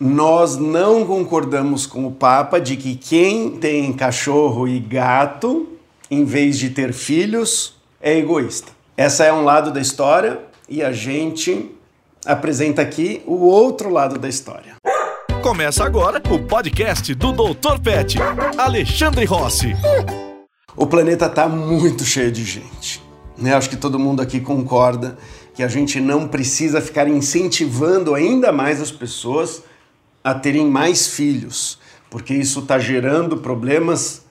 nós não concordamos com o Papa de que quem tem cachorro e gato, em vez de ter filhos, é egoísta. Essa é um lado da história e a gente apresenta aqui o outro lado da história. Começa agora o podcast do Dr. Pet, Alexandre Rossi. O planeta está muito cheio de gente. Né? Acho que todo mundo aqui concorda que a gente não precisa ficar incentivando ainda mais as pessoas a terem mais filhos, porque isso está gerando problemas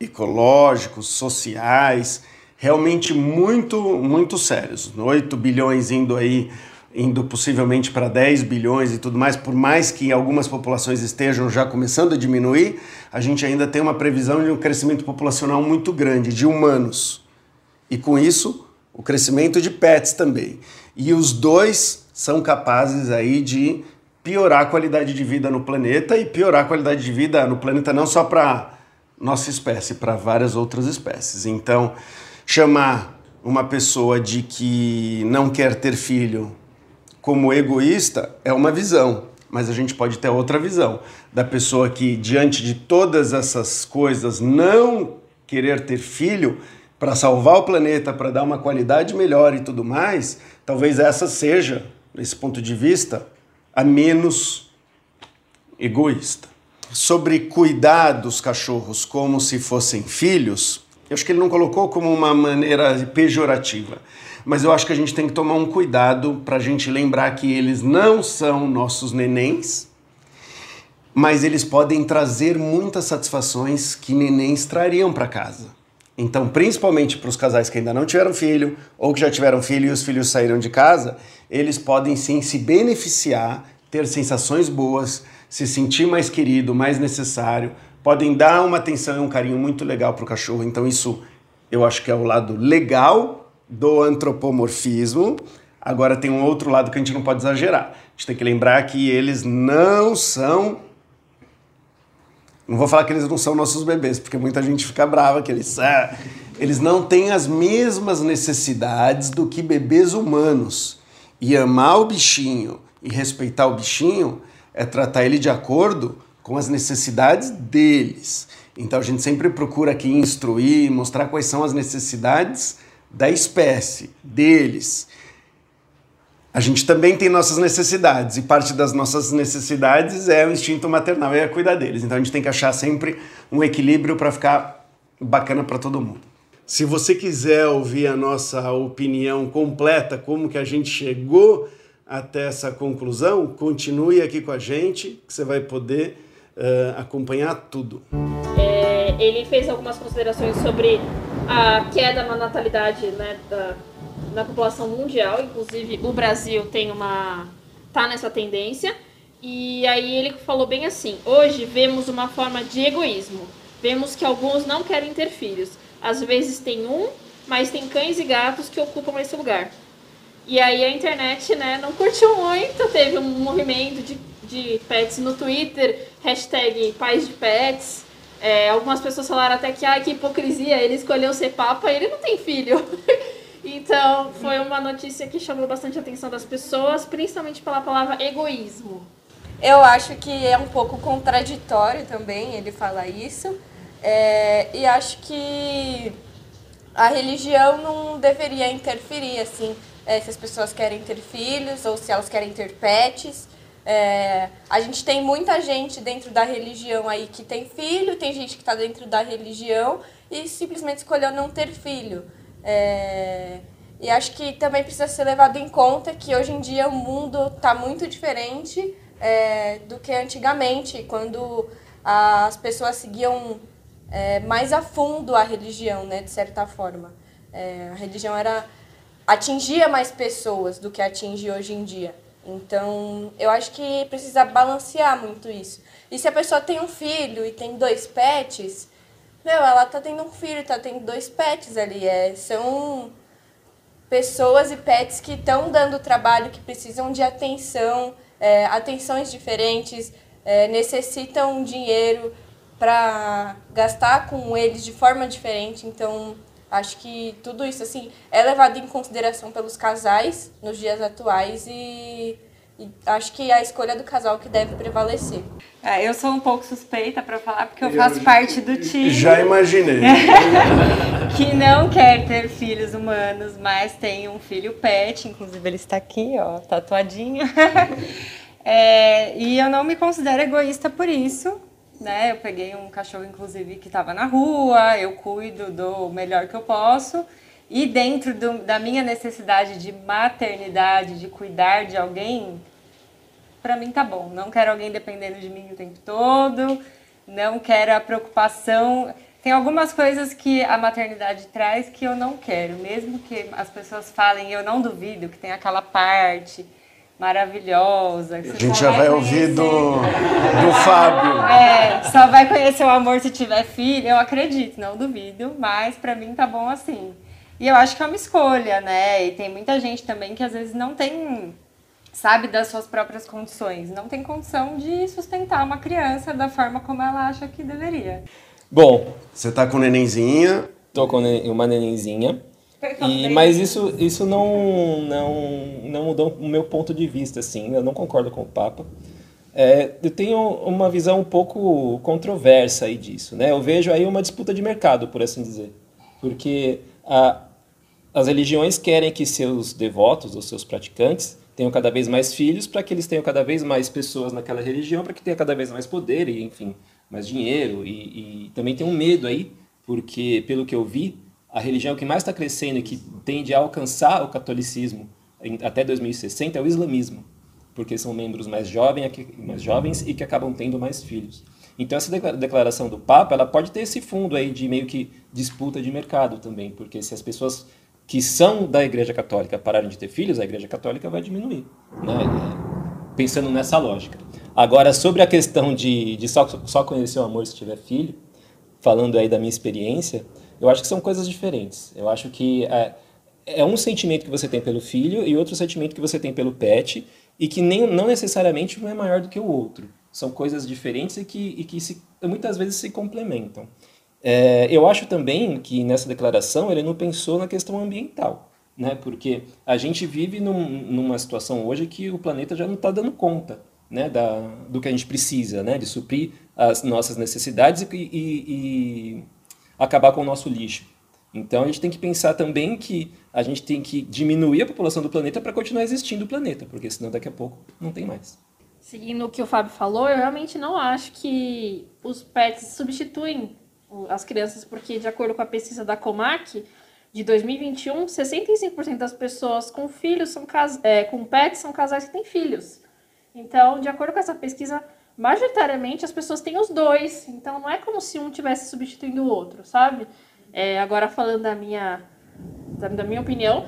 ecológicos, sociais, realmente muito, muito sérios. 8 bilhões indo aí indo possivelmente para 10 bilhões e tudo mais, por mais que algumas populações estejam já começando a diminuir, a gente ainda tem uma previsão de um crescimento populacional muito grande de humanos. E com isso, o crescimento de pets também. E os dois são capazes aí de piorar a qualidade de vida no planeta e piorar a qualidade de vida no planeta não só para nossa espécie, para várias outras espécies. Então, chamar uma pessoa de que não quer ter filho como egoísta é uma visão, mas a gente pode ter outra visão da pessoa que, diante de todas essas coisas, não querer ter filho para salvar o planeta, para dar uma qualidade melhor e tudo mais, talvez essa seja, nesse ponto de vista, a menos egoísta. Sobre cuidar dos cachorros como se fossem filhos, eu acho que ele não colocou como uma maneira pejorativa mas eu acho que a gente tem que tomar um cuidado para a gente lembrar que eles não são nossos nenéns, mas eles podem trazer muitas satisfações que nenéns trariam para casa. Então, principalmente para os casais que ainda não tiveram filho ou que já tiveram filho e os filhos saíram de casa, eles podem sim se beneficiar, ter sensações boas, se sentir mais querido, mais necessário, podem dar uma atenção e um carinho muito legal para o cachorro. Então, isso eu acho que é o lado legal do antropomorfismo. Agora tem um outro lado que a gente não pode exagerar. A gente tem que lembrar que eles não são. Não vou falar que eles não são nossos bebês, porque muita gente fica brava que eles. Ah, eles não têm as mesmas necessidades do que bebês humanos. E amar o bichinho e respeitar o bichinho é tratar ele de acordo com as necessidades deles. Então a gente sempre procura aqui instruir, mostrar quais são as necessidades da espécie, deles. A gente também tem nossas necessidades e parte das nossas necessidades é o instinto maternal, é cuidar deles. Então a gente tem que achar sempre um equilíbrio para ficar bacana para todo mundo. Se você quiser ouvir a nossa opinião completa, como que a gente chegou até essa conclusão, continue aqui com a gente, que você vai poder uh, acompanhar tudo. É, ele fez algumas considerações sobre a queda na natalidade né, da, da população mundial, inclusive o Brasil tem uma tá nessa tendência. E aí ele falou bem assim: hoje vemos uma forma de egoísmo. Vemos que alguns não querem ter filhos. Às vezes tem um, mas tem cães e gatos que ocupam esse lugar. E aí a internet né, não curtiu muito, teve um movimento de, de pets no Twitter, hashtag pais de pets. É, algumas pessoas falaram até que, ah, que hipocrisia, ele escolheu ser papa e ele não tem filho. então, foi uma notícia que chamou bastante a atenção das pessoas, principalmente pela palavra egoísmo. Eu acho que é um pouco contraditório também ele falar isso. É, e acho que a religião não deveria interferir, assim, é, se as pessoas querem ter filhos ou se elas querem ter pets. É, a gente tem muita gente dentro da religião aí que tem filho, tem gente que está dentro da religião e simplesmente escolheu não ter filho. É, e acho que também precisa ser levado em conta que hoje em dia o mundo está muito diferente é, do que antigamente, quando as pessoas seguiam é, mais a fundo a religião, né, de certa forma. É, a religião era atingia mais pessoas do que atinge hoje em dia. Então, eu acho que precisa balancear muito isso. E se a pessoa tem um filho e tem dois pets, meu, ela tá tendo um filho, tá tendo dois pets ali. É, são pessoas e pets que estão dando trabalho, que precisam de atenção, é, atenções diferentes, é, necessitam dinheiro para gastar com eles de forma diferente. Então, acho que tudo isso assim é levado em consideração pelos casais nos dias atuais e E acho que a escolha do casal que deve prevalecer. É, eu sou um pouco suspeita para falar porque eu faço parte do time. Já imaginei. que não quer ter filhos humanos, mas tem um filho pet, inclusive ele está aqui, ó, tatuadinho. é, e eu não me considero egoísta por isso, né? Eu peguei um cachorro, inclusive, que estava na rua, eu cuido do melhor que eu posso. E dentro do, da minha necessidade de maternidade, de cuidar de alguém, para mim tá bom. Não quero alguém dependendo de mim o tempo todo, não quero a preocupação. Tem algumas coisas que a maternidade traz que eu não quero, mesmo que as pessoas falem, eu não duvido que tem aquela parte maravilhosa. a gente já vai, vai ouvir do, do Fábio. É, só vai conhecer o amor se tiver filho, eu acredito, não duvido, mas para mim tá bom assim. E eu acho que é uma escolha, né? E tem muita gente também que às vezes não tem sabe das suas próprias condições, não tem condição de sustentar uma criança da forma como ela acha que deveria. Bom, você tá com nenenzinha? Tô com uma nenenzinha. E, mas isso, isso não, não, não mudou o meu ponto de vista, assim. Eu não concordo com o Papa. É, eu tenho uma visão um pouco controversa aí disso, né? Eu vejo aí uma disputa de mercado, por assim dizer. Porque a, as religiões querem que seus devotos, ou seus praticantes, tenham cada vez mais filhos, para que eles tenham cada vez mais pessoas naquela religião, para que tenha cada vez mais poder e, enfim, mais dinheiro. E, e também tem um medo aí, porque, pelo que eu vi, a religião que mais está crescendo e que tende a alcançar o catolicismo em, até 2060 é o islamismo, porque são membros mais, jovem, mais jovens e que acabam tendo mais filhos. Então essa declaração do Papa, ela pode ter esse fundo aí de meio que disputa de mercado também, porque se as pessoas que são da Igreja Católica pararem de ter filhos, a Igreja Católica vai diminuir. Né? Pensando nessa lógica. Agora, sobre a questão de, de só, só conhecer o amor se tiver filho, falando aí da minha experiência, eu acho que são coisas diferentes. Eu acho que é, é um sentimento que você tem pelo filho e outro sentimento que você tem pelo pet, e que nem, não necessariamente um é maior do que o outro. São coisas diferentes e que, e que se, muitas vezes se complementam. É, eu acho também que nessa declaração ele não pensou na questão ambiental, né? porque a gente vive num, numa situação hoje que o planeta já não está dando conta né? da, do que a gente precisa, né? de suprir as nossas necessidades e, e, e acabar com o nosso lixo. Então a gente tem que pensar também que a gente tem que diminuir a população do planeta para continuar existindo o planeta, porque senão daqui a pouco não tem mais. Seguindo o que o Fábio falou, eu realmente não acho que os pets substituem as crianças, porque de acordo com a pesquisa da Comac, de 2021, 65% das pessoas com filhos são cas é, com pets são casais que têm filhos. Então, de acordo com essa pesquisa, majoritariamente as pessoas têm os dois. Então, não é como se um tivesse substituindo o outro, sabe? É, agora falando da minha da, da minha opinião,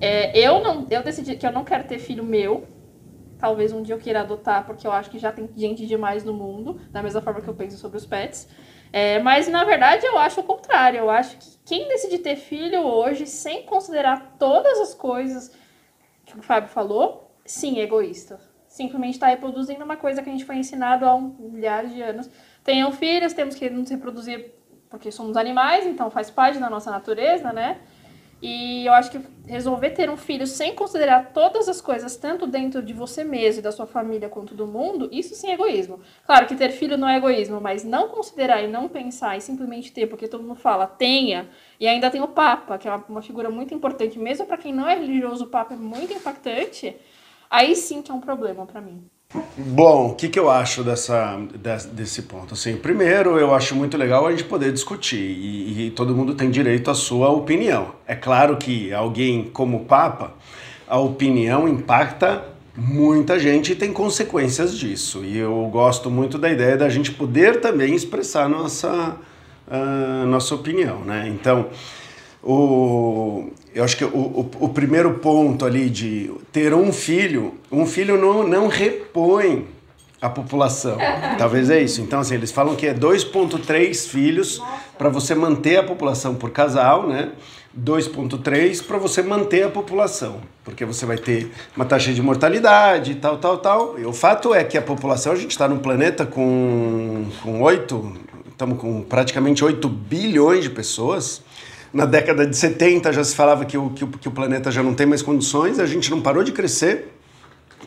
é, eu não eu decidi que eu não quero ter filho meu. Talvez um dia eu queira adotar, porque eu acho que já tem gente demais no mundo, da mesma forma que eu penso sobre os pets. É, mas na verdade eu acho o contrário. Eu acho que quem decide ter filho hoje, sem considerar todas as coisas que o Fábio falou, sim, é egoísta. Simplesmente está reproduzindo uma coisa que a gente foi ensinado há um, milhares de anos. Tenham filhos, temos que nos reproduzir porque somos animais, então faz parte da nossa natureza, né? E eu acho que resolver ter um filho sem considerar todas as coisas, tanto dentro de você mesmo e da sua família quanto do mundo, isso sim é egoísmo. Claro que ter filho não é egoísmo, mas não considerar e não pensar e simplesmente ter, porque todo mundo fala, tenha, e ainda tem o Papa, que é uma, figura muito importante, mesmo para quem não é religioso, o Papa é muito impactante, aí sim que é um problema para mim. Bom, o que, que eu acho dessa, desse ponto? Assim, primeiro, eu acho muito legal a gente poder discutir e, e, todo mundo tem direito à sua opinião. É claro que alguém como o Papa, a opinião impacta muita gente e tem consequências disso. E eu gosto muito da ideia da gente poder também expressar nossa, uh, nossa opinião, né? Então, o, eu acho que o, o, o, primeiro ponto ali de ter um filho, um filho não, não repõe a população. Talvez é isso. Então, assim, eles falam que é 2,3 filhos para você manter a população por casal, né? 2,3 para você manter a população, porque você vai ter uma taxa de mortalidade, tal, tal, tal. E o fato é que a população, a gente está num planeta com, com 8, estamos com praticamente 8 bilhões de pessoas na década de 70 já se falava que o, que o, que o planeta já não tem mais condições, a gente não parou de crescer.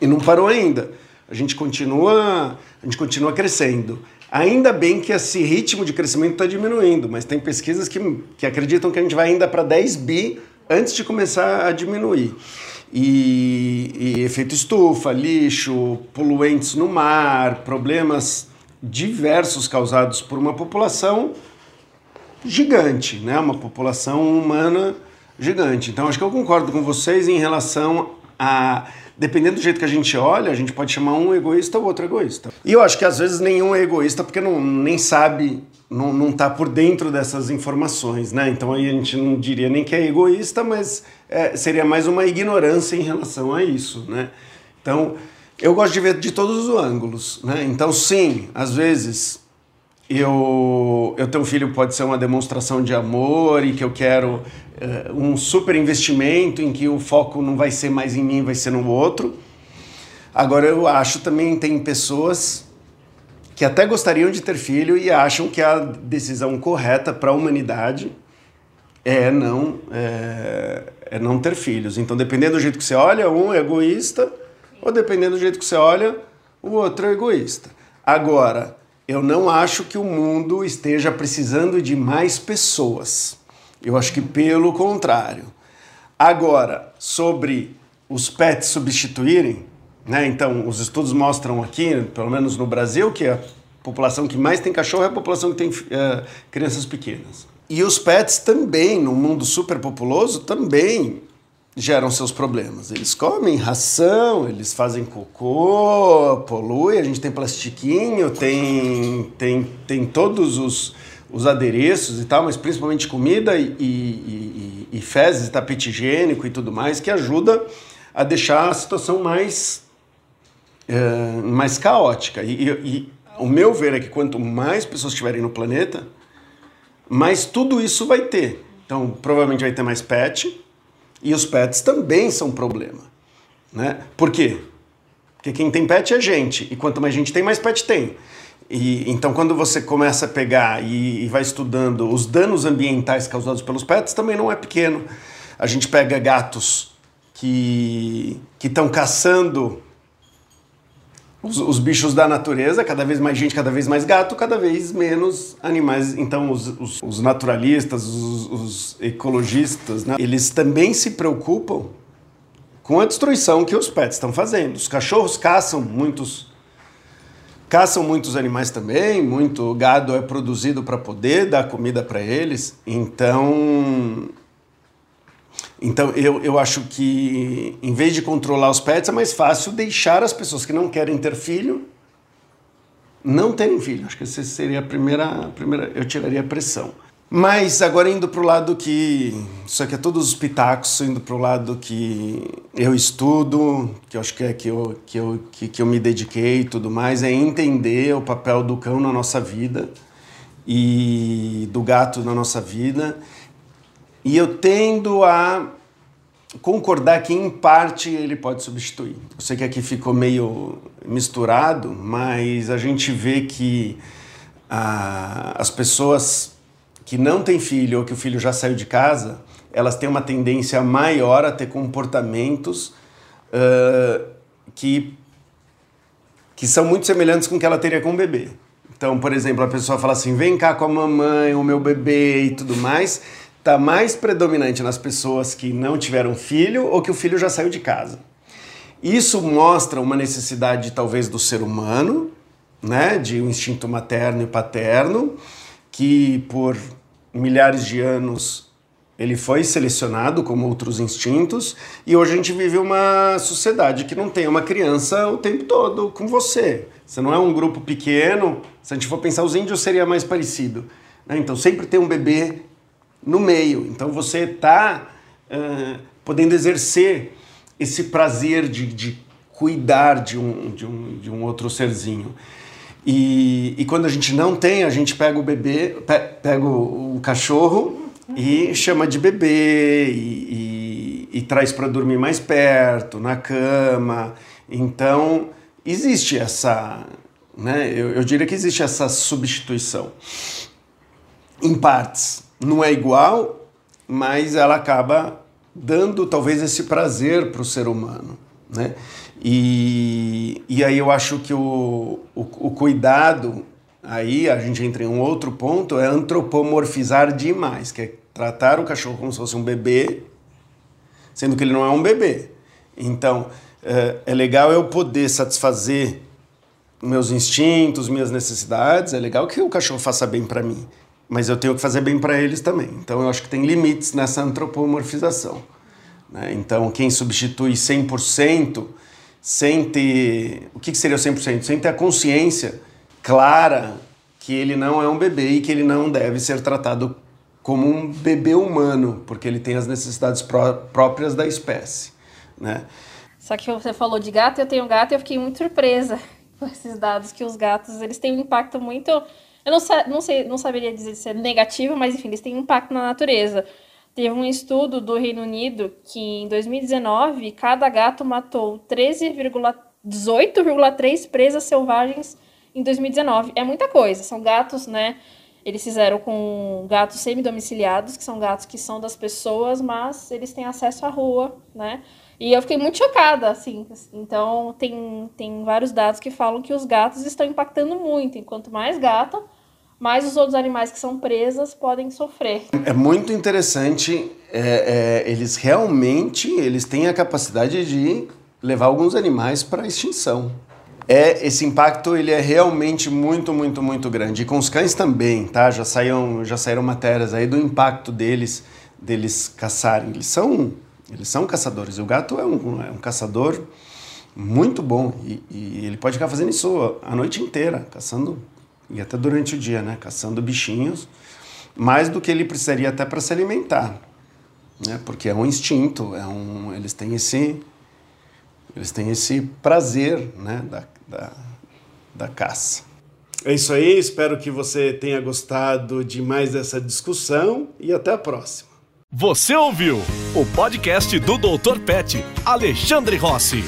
E não parou ainda. A gente continua, a gente continua crescendo. Ainda bem que esse ritmo de crescimento está diminuindo, mas tem pesquisas que, que acreditam que a gente vai ainda para 10 bi antes de começar a diminuir. E, e, efeito estufa, lixo, poluentes no mar, problemas diversos causados por uma população gigante, né? Uma população humana gigante. Então acho que eu concordo com vocês em relação a dependendo do jeito que a gente olha, a gente pode chamar um egoísta ou outro egoísta. E eu acho que às vezes nenhum é egoísta porque não, nem sabe, não, não tá por dentro dessas informações, né? Então aí a gente não diria nem que é egoísta, mas é, seria mais uma ignorância em relação a isso, né? Então, eu gosto de ver de todos os ângulos, né? Então, sim, às vezes eu, eu ter um filho pode ser uma demonstração de amor e que eu quero uh, um super investimento em que o foco não vai ser mais em mim, vai ser no outro. Agora eu acho também tem pessoas que até gostariam de ter filho e acham que a decisão correta para a humanidade é não é, é, não ter filhos. Então dependendo do jeito que você olha, um é egoísta, ou dependendo do jeito que você olha, o outro é egoísta. Agora eu não acho que o mundo esteja precisando de mais pessoas. Eu acho que pelo contrário. Agora, sobre os pets substituírem, né? Então, os estudos mostram aqui, pelo menos no Brasil, que a população que mais tem cachorro é a população que tem uh, crianças pequenas. E os pets também, no mundo superpopuloso, também geram seus problemas. Eles comem ração, eles fazem cocô, poluem, a gente tem plastiquinho, tem, tem, tem todos os, os adereços e tal, mas principalmente comida e, e, e, e fezes, tapete higiênico e tudo mais, que ajuda a deixar a situação mais, é, mais caótica. E, e o meu ver é que quanto mais pessoas estiverem no planeta, mais tudo isso vai ter. Então, provavelmente vai ter mais pet, e os pets também são problema. Né? Por quê? Porque quem tem pet é gente, e quanto mais gente tem, mais pet tem. E, então, quando você começa a pegar e, e vai estudando os danos ambientais causados pelos pets, também não é pequeno. A gente pega gatos que estão caçando os, os, bichos da natureza, cada vez mais gente, cada vez mais gato, cada vez menos animais. Então, os, os, os naturalistas, os, ecologistas, né, eles também se preocupam com a destruição que os pets estão fazendo. Os cachorros caçam muitos caçam muitos animais também, muito gado é produzido para poder dar comida para eles. Então, então, eu, eu acho que, em vez de controlar os pets, é mais fácil deixar as pessoas que não querem ter filho não terem filho. Acho que essa seria a primeira, a primeira eu tiraria a pressão. Mas agora indo para o lado que. Isso aqui é todos os pitacos, indo para o lado que eu estudo, que eu acho que é que eu, que, eu, que, que eu me dediquei e tudo mais, é entender o papel do cão na nossa vida e do gato na nossa vida e eu tendo a concordar que, em parte, ele pode substituir. Eu sei que aqui ficou meio misturado, mas a gente vê que ah, as pessoas que não têm filho ou que o filho já saiu de casa, elas têm uma tendência maior a ter comportamentos uh, que, que são muito semelhantes com o que ela teria com o bebê. Então, por exemplo, a pessoa fala assim: vem cá com a mamãe, o meu bebê e tudo mais está mais predominante nas pessoas que não tiveram filho ou que o filho já saiu de casa. Isso mostra uma necessidade talvez do ser humano, né, de um instinto materno e paterno, que por milhares de anos ele foi selecionado como outros instintos e hoje a gente vive uma sociedade que não tem uma criança o tempo todo com você. Você não é um grupo pequeno. Se a gente for pensar, os índios seria mais parecido. Né? Então sempre tem um bebê no meio. Então você está uh, podendo exercer esse prazer de, de cuidar de um, de, um, de um outro serzinho. E, e quando a gente não tem, a gente pega o bebê, pe, pega o, o, cachorro e chama de bebê e, e, e traz para dormir mais perto, na cama. Então, existe essa, né? Eu, eu diria que existe essa substituição em partes não é igual, mas ela acaba dando talvez esse prazer para o ser humano, né? E, e aí eu acho que o, o, o cuidado, aí a gente entra em um outro ponto, é antropomorfizar demais, que é tratar o cachorro como se fosse um bebê, sendo que ele não é um bebê. Então, é, é legal eu poder satisfazer meus instintos, minhas necessidades, é legal que o cachorro faça bem para mim, mas eu tenho que fazer bem para eles também. Então eu acho que tem limites nessa antropomorfização. Né? Então quem substitui 100% sem ter. O que, seria o 100%? Sem ter a consciência clara que ele não é um bebê e que ele não deve ser tratado como um bebê humano, porque ele tem as necessidades pró próprias da espécie. Né? Só que você falou de gato, eu tenho gato e eu fiquei muito surpresa com esses dados que os gatos eles têm um impacto muito. Eu não, não, sei, não saberia dizer se é negativo, mas enfim, eles têm impacto na natureza. Teve um estudo do Reino Unido que em 2019 cada gato matou 13,18,3 presas selvagens em 2019. É muita coisa. São gatos, né? Eles fizeram com gatos semi-domiciliados, que são gatos que são das pessoas, mas eles têm acesso à rua, né? E eu fiquei muito chocada, assim. Então, tem, tem vários dados que falam que os gatos estão impactando muito. Enquanto mais gato, mais os outros animais que são presas podem sofrer. É muito interessante. É, é, eles realmente eles têm a capacidade de levar alguns animais para extinção. É, esse impacto ele é realmente muito, muito, muito grande. E com os cães também, tá? Já saíram, já saíram matérias aí do impacto deles, deles caçarem. Eles são eles são caçadores. E o gato é um, é um caçador muito bom. E, e, ele pode ficar fazendo isso a noite inteira, caçando, e até durante o dia, né? Caçando bichinhos, mais do que ele precisaria até para se alimentar. Né? Porque é um instinto, é um, eles têm esse. Eles têm esse prazer né? da, da, da caça. É isso aí, espero que você tenha gostado de mais dessa discussão e até a próxima. Você ouviu o podcast do Dr. Pet, Alexandre Rossi.